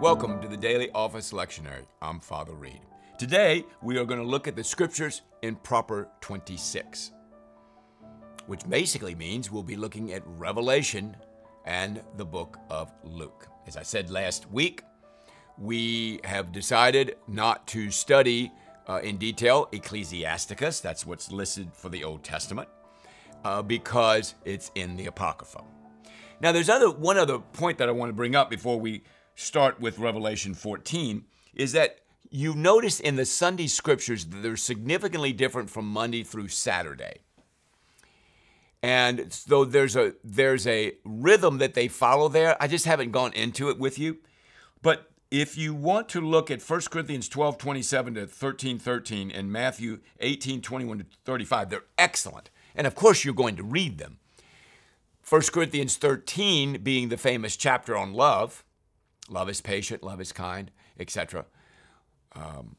Welcome to the Daily Office Lectionary. I'm Father Reed. Today, we are going to look at the scriptures in Proper 26, which basically means we'll be looking at Revelation and the book of Luke. As I said last week, we have decided not to study uh, in detail Ecclesiasticus, that's what's listed for the Old Testament, uh, because it's in the Apocrypha. Now, there's other one other point that I want to bring up before we start with Revelation 14 is that you notice in the Sunday scriptures that they're significantly different from Monday through Saturday. And so there's a there's a rhythm that they follow there. I just haven't gone into it with you. But if you want to look at 1 Corinthians 12, 27 to 13, 13 and Matthew 18, 21 to 35, they're excellent. And of course you're going to read them. 1 Corinthians 13 being the famous chapter on love. Love is patient, love is kind, etc. Um,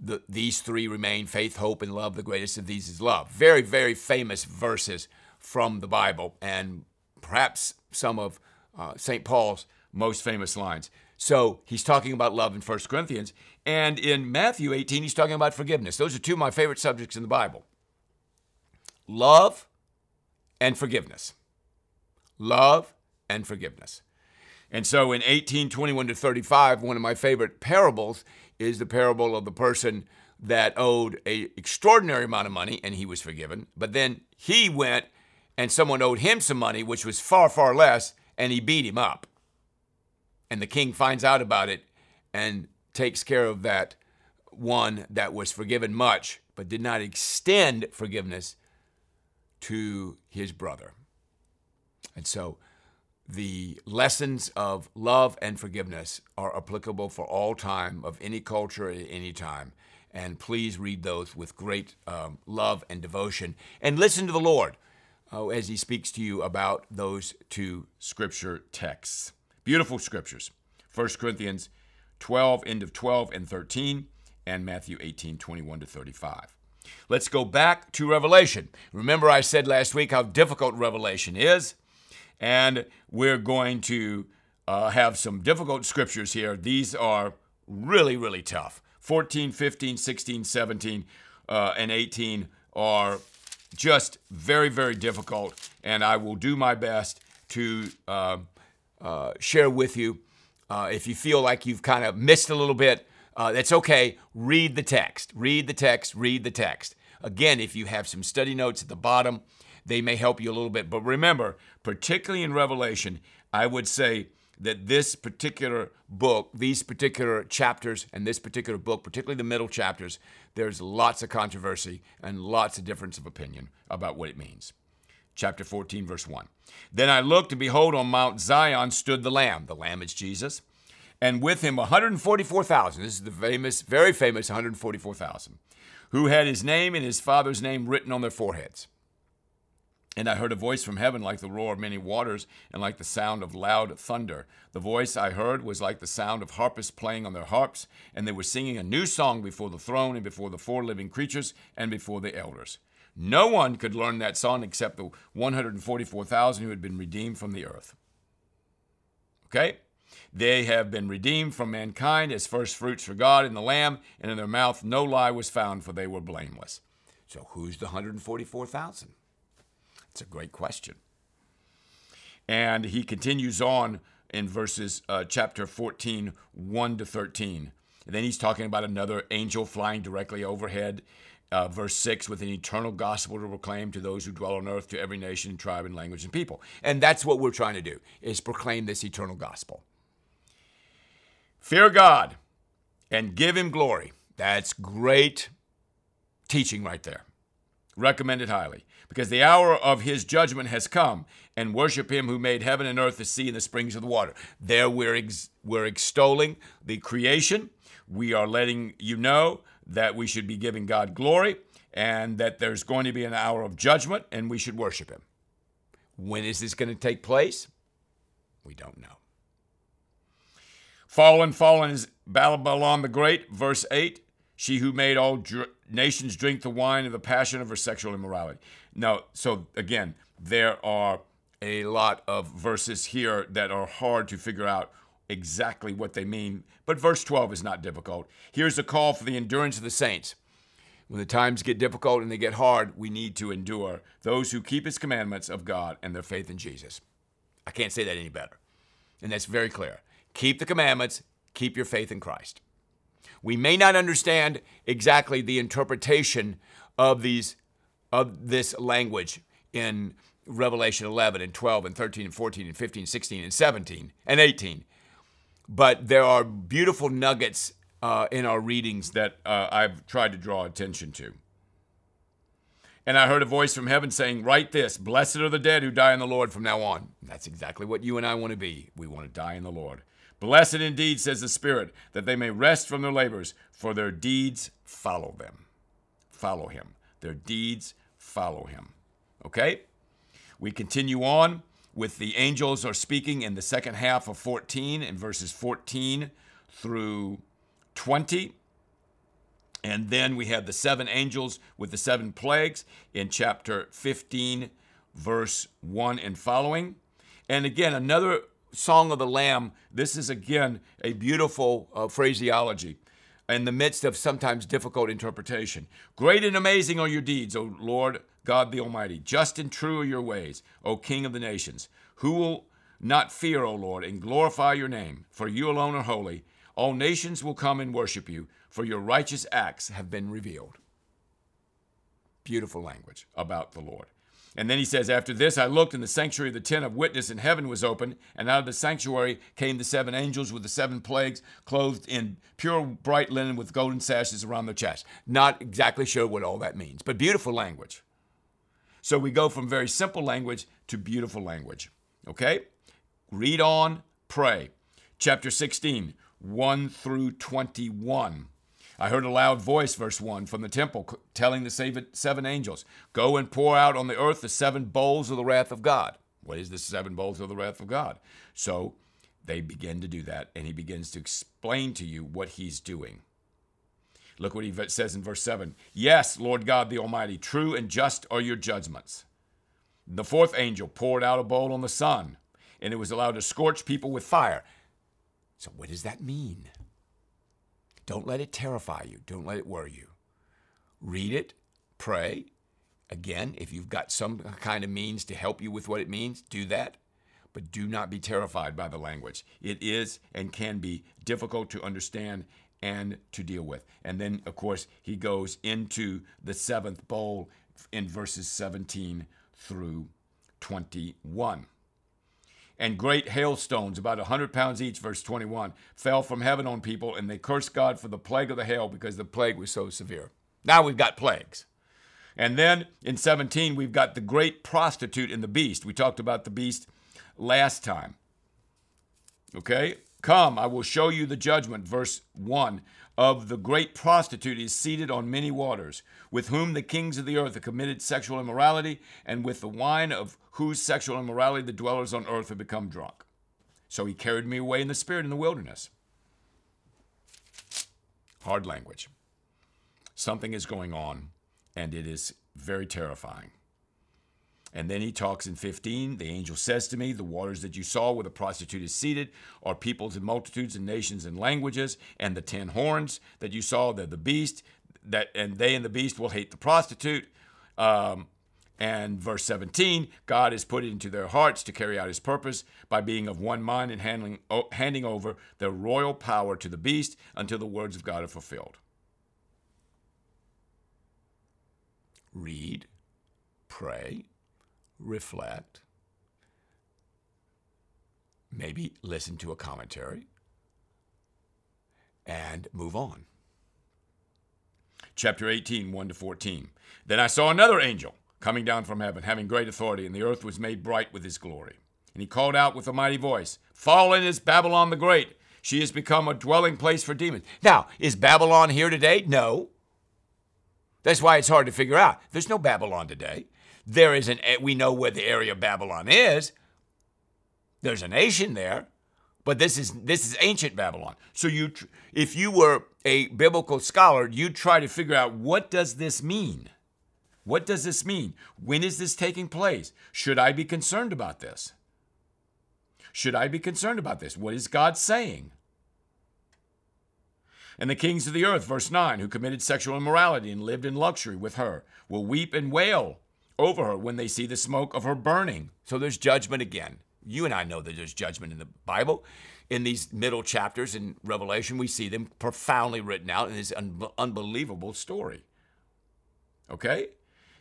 the, these three remain faith, hope, and love. The greatest of these is love. Very, very famous verses from the Bible, and perhaps some of uh, St. Paul's most famous lines. So he's talking about love in 1 Corinthians. And in Matthew 18, he's talking about forgiveness. Those are two of my favorite subjects in the Bible love and forgiveness love, and forgiveness. And so in 1821 to 35, one of my favorite parables is the parable of the person that owed a extraordinary amount of money and he was forgiven, but then he went and someone owed him some money which was far far less and he beat him up. And the king finds out about it and takes care of that one that was forgiven much but did not extend forgiveness to his brother. And so the lessons of love and forgiveness are applicable for all time, of any culture at any time. And please read those with great um, love and devotion. And listen to the Lord uh, as He speaks to you about those two scripture texts. Beautiful scriptures 1 Corinthians 12, end of 12 and 13, and Matthew 18, 21 to 35. Let's go back to Revelation. Remember, I said last week how difficult Revelation is. And we're going to uh, have some difficult scriptures here. These are really, really tough. 14, 15, 16, 17, uh, and 18 are just very, very difficult. And I will do my best to uh, uh share with you. Uh, if you feel like you've kind of missed a little bit, uh, that's okay. Read the text. Read the text. Read the text. Again, if you have some study notes at the bottom, they may help you a little bit. But remember, particularly in Revelation, I would say that this particular book, these particular chapters, and this particular book, particularly the middle chapters, there's lots of controversy and lots of difference of opinion about what it means. Chapter 14, verse 1. Then I looked, and behold, on Mount Zion stood the Lamb. The Lamb is Jesus. And with him 144,000. This is the famous, very famous 144,000, who had his name and his father's name written on their foreheads. And I heard a voice from heaven like the roar of many waters and like the sound of loud thunder. The voice I heard was like the sound of harpists playing on their harps, and they were singing a new song before the throne and before the four living creatures and before the elders. No one could learn that song except the 144,000 who had been redeemed from the earth. Okay? They have been redeemed from mankind as first fruits for God and the Lamb, and in their mouth no lie was found, for they were blameless. So who's the 144,000? It's a great question. And he continues on in verses uh, chapter 14, 1 to 13. And then he's talking about another angel flying directly overhead. Uh, verse 6 with an eternal gospel to proclaim to those who dwell on earth to every nation tribe and language and people and that's what we're trying to do is proclaim this eternal gospel fear god and give him glory that's great teaching right there recommend it highly because the hour of his judgment has come, and worship him who made heaven and earth, the sea, and the springs of the water. There we're, ex- we're extolling the creation. We are letting you know that we should be giving God glory and that there's going to be an hour of judgment and we should worship him. When is this going to take place? We don't know. Fallen, fallen is Babylon the Great, verse 8. She who made all dr- nations drink the wine of the passion of her sexual immorality. Now, so again, there are a lot of verses here that are hard to figure out exactly what they mean, but verse 12 is not difficult. Here's a call for the endurance of the saints. When the times get difficult and they get hard, we need to endure those who keep his commandments of God and their faith in Jesus. I can't say that any better. And that's very clear. Keep the commandments, keep your faith in Christ. We may not understand exactly the interpretation of these of this language in Revelation 11 and 12 and 13 and 14 and 15, and 16 and 17 and 18. But there are beautiful nuggets uh, in our readings that uh, I've tried to draw attention to. And I heard a voice from heaven saying, Write this Blessed are the dead who die in the Lord from now on. That's exactly what you and I want to be. We want to die in the Lord. Blessed indeed, says the Spirit, that they may rest from their labors, for their deeds follow them. Follow him. Their deeds follow him. Okay? We continue on with the angels are speaking in the second half of 14 in verses 14 through 20. And then we have the seven angels with the seven plagues in chapter 15, verse 1 and following. And again, another Song of the Lamb. This is again a beautiful uh, phraseology in the midst of sometimes difficult interpretation. Great and amazing are your deeds, O Lord God the Almighty. Just and true are your ways, O King of the nations. Who will not fear, O Lord, and glorify your name? For you alone are holy. All nations will come and worship you, for your righteous acts have been revealed. Beautiful language about the Lord. And then he says, After this I looked, and the sanctuary of the tent of witness in heaven was open, and out of the sanctuary came the seven angels with the seven plagues, clothed in pure bright linen with golden sashes around their chests. Not exactly sure what all that means, but beautiful language. So we go from very simple language to beautiful language. Okay? Read on, pray. Chapter 16, 1 through 21. I heard a loud voice, verse 1, from the temple telling the seven angels, Go and pour out on the earth the seven bowls of the wrath of God. What is the seven bowls of the wrath of God? So they begin to do that, and he begins to explain to you what he's doing. Look what he says in verse 7 Yes, Lord God the Almighty, true and just are your judgments. The fourth angel poured out a bowl on the sun, and it was allowed to scorch people with fire. So, what does that mean? Don't let it terrify you. Don't let it worry you. Read it, pray. Again, if you've got some kind of means to help you with what it means, do that. But do not be terrified by the language. It is and can be difficult to understand and to deal with. And then, of course, he goes into the seventh bowl in verses 17 through 21 and great hailstones, about a hundred pounds each, verse 21, fell from heaven on people, and they cursed God for the plague of the hail because the plague was so severe. Now we've got plagues. And then in 17, we've got the great prostitute and the beast. We talked about the beast last time. Okay? Come, I will show you the judgment, verse 1 of the great prostitute is seated on many waters, with whom the kings of the earth have committed sexual immorality, and with the wine of whose sexual immorality the dwellers on earth have become drunk. So he carried me away in the spirit in the wilderness. Hard language. Something is going on, and it is very terrifying. And then he talks in 15. The angel says to me, The waters that you saw where the prostitute is seated are peoples and multitudes and nations and languages, and the ten horns that you saw, they're the beast, that and they and the beast will hate the prostitute. Um, and verse 17, God has put it into their hearts to carry out his purpose by being of one mind and handling, handing over their royal power to the beast until the words of God are fulfilled. Read, pray, reflect, maybe listen to a commentary, and move on. Chapter 18, 1 to 14. Then I saw another angel coming down from heaven, having great authority, and the earth was made bright with his glory. And he called out with a mighty voice Fallen is Babylon the Great. She has become a dwelling place for demons. Now, is Babylon here today? No. That's why it's hard to figure out. There's no Babylon today. There is an, eh, we know where the area of Babylon is. There's a nation there, but this is this is ancient Babylon. So you, if you were a biblical scholar, you'd try to figure out what does this mean. What does this mean? When is this taking place? Should I be concerned about this? Should I be concerned about this? What is God saying? And the kings of the earth, verse 9, who committed sexual immorality and lived in luxury with her, will weep and wail over her when they see the smoke of her burning. So there's judgment again. You and I know that there's judgment in the Bible. In these middle chapters in Revelation, we see them profoundly written out in this un- unbelievable story. Okay?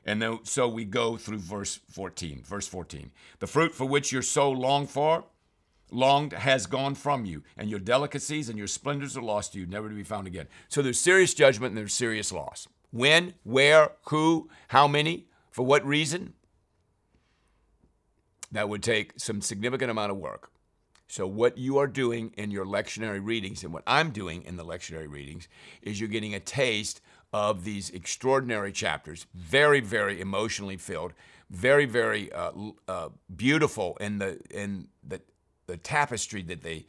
And then, so we go through verse 14. Verse 14. The fruit for which your soul longed for, longed has gone from you, and your delicacies and your splendors are lost to you, never to be found again. So there's serious judgment and there's serious loss. When, where, who, how many, for what reason? That would take some significant amount of work. So, what you are doing in your lectionary readings and what I'm doing in the lectionary readings is you're getting a taste of these extraordinary chapters, very, very emotionally filled, very, very uh, uh, beautiful in the in the the tapestry that they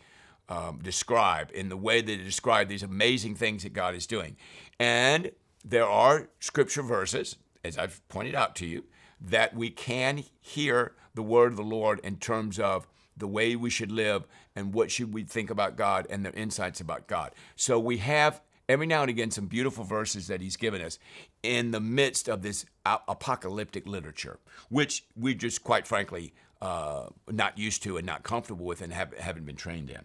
um, describe, in the way they describe these amazing things that God is doing, and there are scripture verses, as I've pointed out to you, that we can hear the word of the Lord in terms of the way we should live and what should we think about God and their insights about God. So we have every now and again some beautiful verses that he's given us in the midst of this apocalyptic literature, which we just quite frankly uh, not used to and not comfortable with and have, haven't been trained in.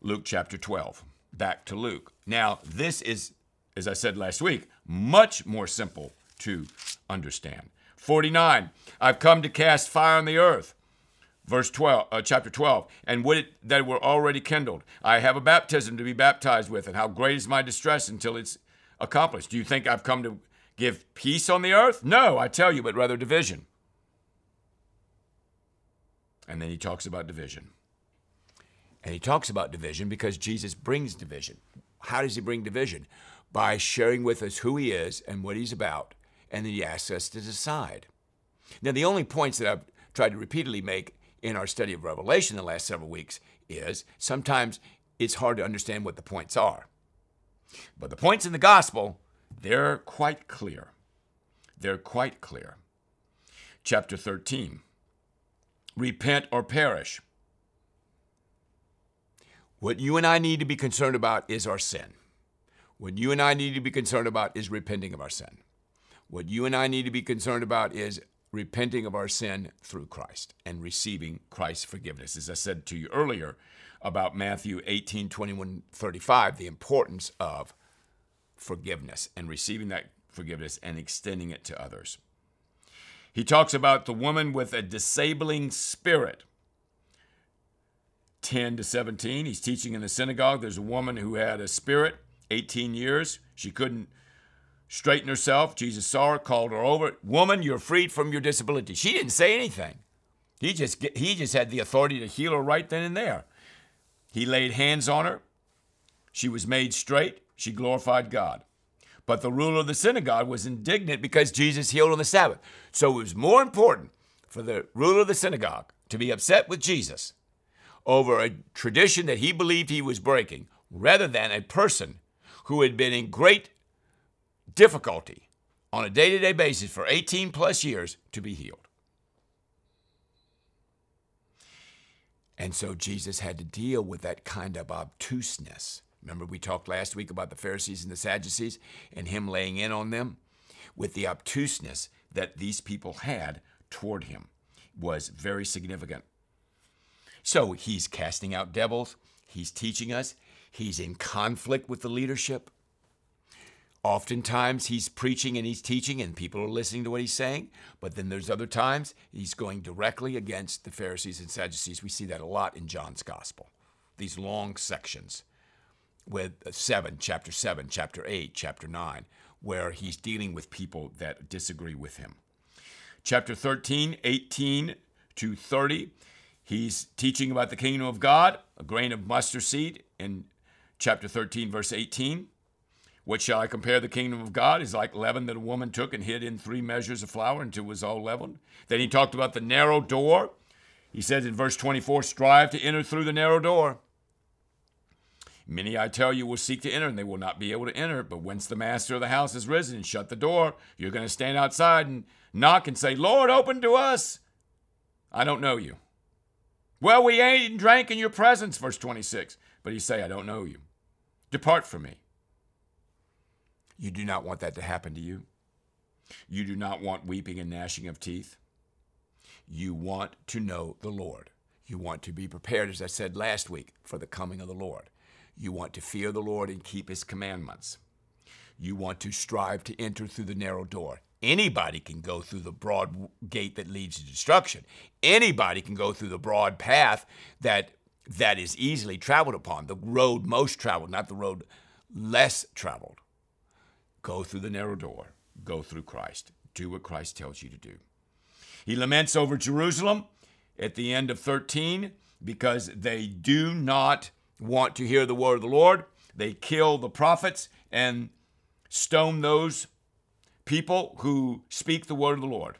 Luke chapter 12. Back to Luke. Now, this is, as I said last week, much more simple to understand. 49. I've come to cast fire on the earth. Verse 12 uh, chapter 12 and would it that were already kindled? I have a baptism to be baptized with and how great is my distress until it's accomplished. Do you think i've come to give peace on the earth? No i tell you but rather division. And then he talks about division. And he talks about division because jesus brings division. How does he bring division? By sharing with us who he is and what he's about and then he asks us to decide now the only points that i've tried to repeatedly make in our study of Revelation the last several weeks is sometimes it's hard to understand what the points are. But the points in the gospel, they're quite clear. They're quite clear. Chapter 13 Repent or perish. What you and I need to be concerned about is our sin. What you and I need to be concerned about is repenting of our sin. What you and I need to be concerned about is repenting of our sin through Christ and receiving Christ's forgiveness. As I said to you earlier about Matthew 18, 21, 35, the importance of forgiveness and receiving that forgiveness and extending it to others. He talks about the woman with a disabling spirit. 10 to 17, he's teaching in the synagogue. There's a woman who had a spirit, 18 years. She couldn't straighten herself. Jesus saw her, called her over. Woman, you're freed from your disability. She didn't say anything. He just, he just had the authority to heal her right then and there. He laid hands on her. She was made straight. She glorified God. But the ruler of the synagogue was indignant because Jesus healed on the Sabbath. So it was more important for the ruler of the synagogue to be upset with Jesus over a tradition that he believed he was breaking rather than a person who had been in great difficulty on a day to day basis for 18 plus years to be healed. And so Jesus had to deal with that kind of obtuseness. Remember, we talked last week about the Pharisees and the Sadducees and him laying in on them? With the obtuseness that these people had toward him was very significant. So he's casting out devils, he's teaching us, he's in conflict with the leadership. Oftentimes he's preaching and he's teaching and people are listening to what he's saying, but then there's other times he's going directly against the Pharisees and Sadducees. We see that a lot in John's gospel. These long sections with uh, 7, chapter 7, chapter 8, chapter 9, where he's dealing with people that disagree with him. Chapter 13, 18 to 30, he's teaching about the kingdom of God, a grain of mustard seed in chapter 13, verse 18. What shall I compare the kingdom of God? Is like leaven that a woman took and hid in three measures of flour until it was all leavened. Then he talked about the narrow door. He says in verse 24, strive to enter through the narrow door. Many, I tell you, will seek to enter, and they will not be able to enter. But once the master of the house has risen and shut the door, you're going to stand outside and knock and say, Lord, open to us. I don't know you. Well, we ate and drank in your presence, verse 26. But he say, I don't know you. Depart from me. You do not want that to happen to you. You do not want weeping and gnashing of teeth. You want to know the Lord. You want to be prepared, as I said last week, for the coming of the Lord. You want to fear the Lord and keep his commandments. You want to strive to enter through the narrow door. Anybody can go through the broad gate that leads to destruction. Anybody can go through the broad path that that is easily traveled upon, the road most traveled, not the road less traveled. Go through the narrow door. Go through Christ. Do what Christ tells you to do. He laments over Jerusalem at the end of 13 because they do not want to hear the word of the Lord. They kill the prophets and stone those people who speak the word of the Lord.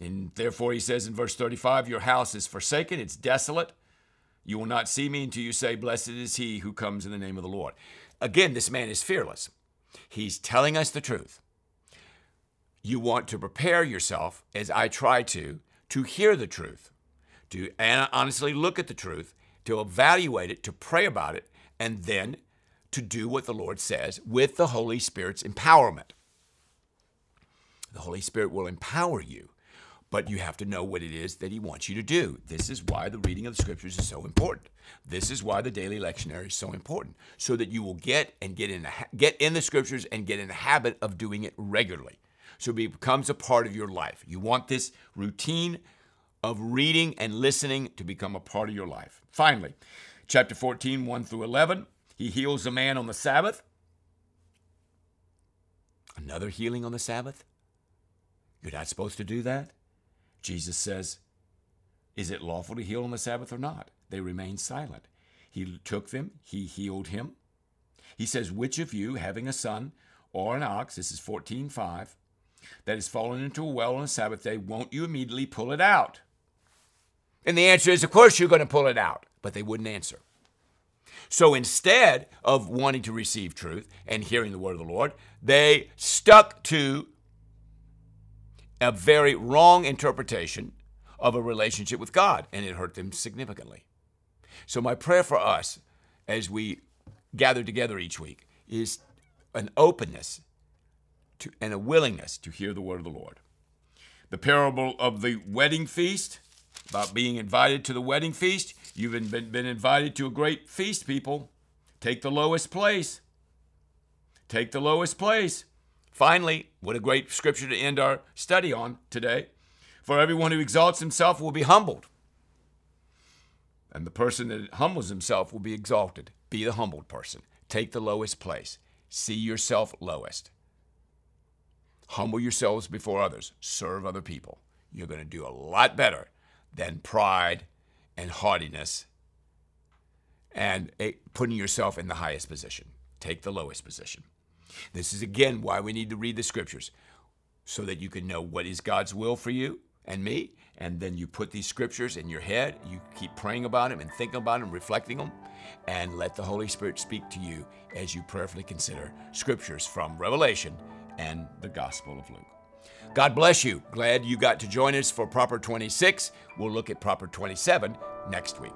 And therefore, he says in verse 35 Your house is forsaken, it's desolate. You will not see me until you say, Blessed is he who comes in the name of the Lord. Again, this man is fearless. He's telling us the truth. You want to prepare yourself, as I try to, to hear the truth, to honestly look at the truth, to evaluate it, to pray about it, and then to do what the Lord says with the Holy Spirit's empowerment. The Holy Spirit will empower you, but you have to know what it is that He wants you to do. This is why the reading of the Scriptures is so important. This is why the daily lectionary is so important, so that you will get and get in get in the Scriptures and get in the habit of doing it regularly. So it becomes a part of your life. You want this routine of reading and listening to become a part of your life. Finally, chapter 14, 1 through 11, he heals a man on the Sabbath. Another healing on the Sabbath? You're not supposed to do that? Jesus says, Is it lawful to heal on the Sabbath or not? They remained silent. He took them, he healed him. He says, Which of you, having a son or an ox, this is 14 5, that has fallen into a well on a Sabbath day, won't you immediately pull it out? And the answer is, Of course, you're going to pull it out. But they wouldn't answer. So instead of wanting to receive truth and hearing the word of the Lord, they stuck to a very wrong interpretation of a relationship with God, and it hurt them significantly. So, my prayer for us as we gather together each week is an openness to, and a willingness to hear the word of the Lord. The parable of the wedding feast, about being invited to the wedding feast. You've been, been invited to a great feast, people. Take the lowest place. Take the lowest place. Finally, what a great scripture to end our study on today. For everyone who exalts himself will be humbled, and the person that humbles himself will be exalted. Be the humbled person. Take the lowest place. See yourself lowest. Humble yourselves before others. Serve other people. You're going to do a lot better than pride and haughtiness and eh, putting yourself in the highest position. Take the lowest position. This is again why we need to read the scriptures so that you can know what is God's will for you and me. And then you put these scriptures in your head, you keep praying about them and thinking about them, reflecting them, and let the Holy Spirit speak to you as you prayerfully consider scriptures from Revelation and the Gospel of Luke. God bless you. Glad you got to join us for Proper 26. We'll look at Proper 27 next week.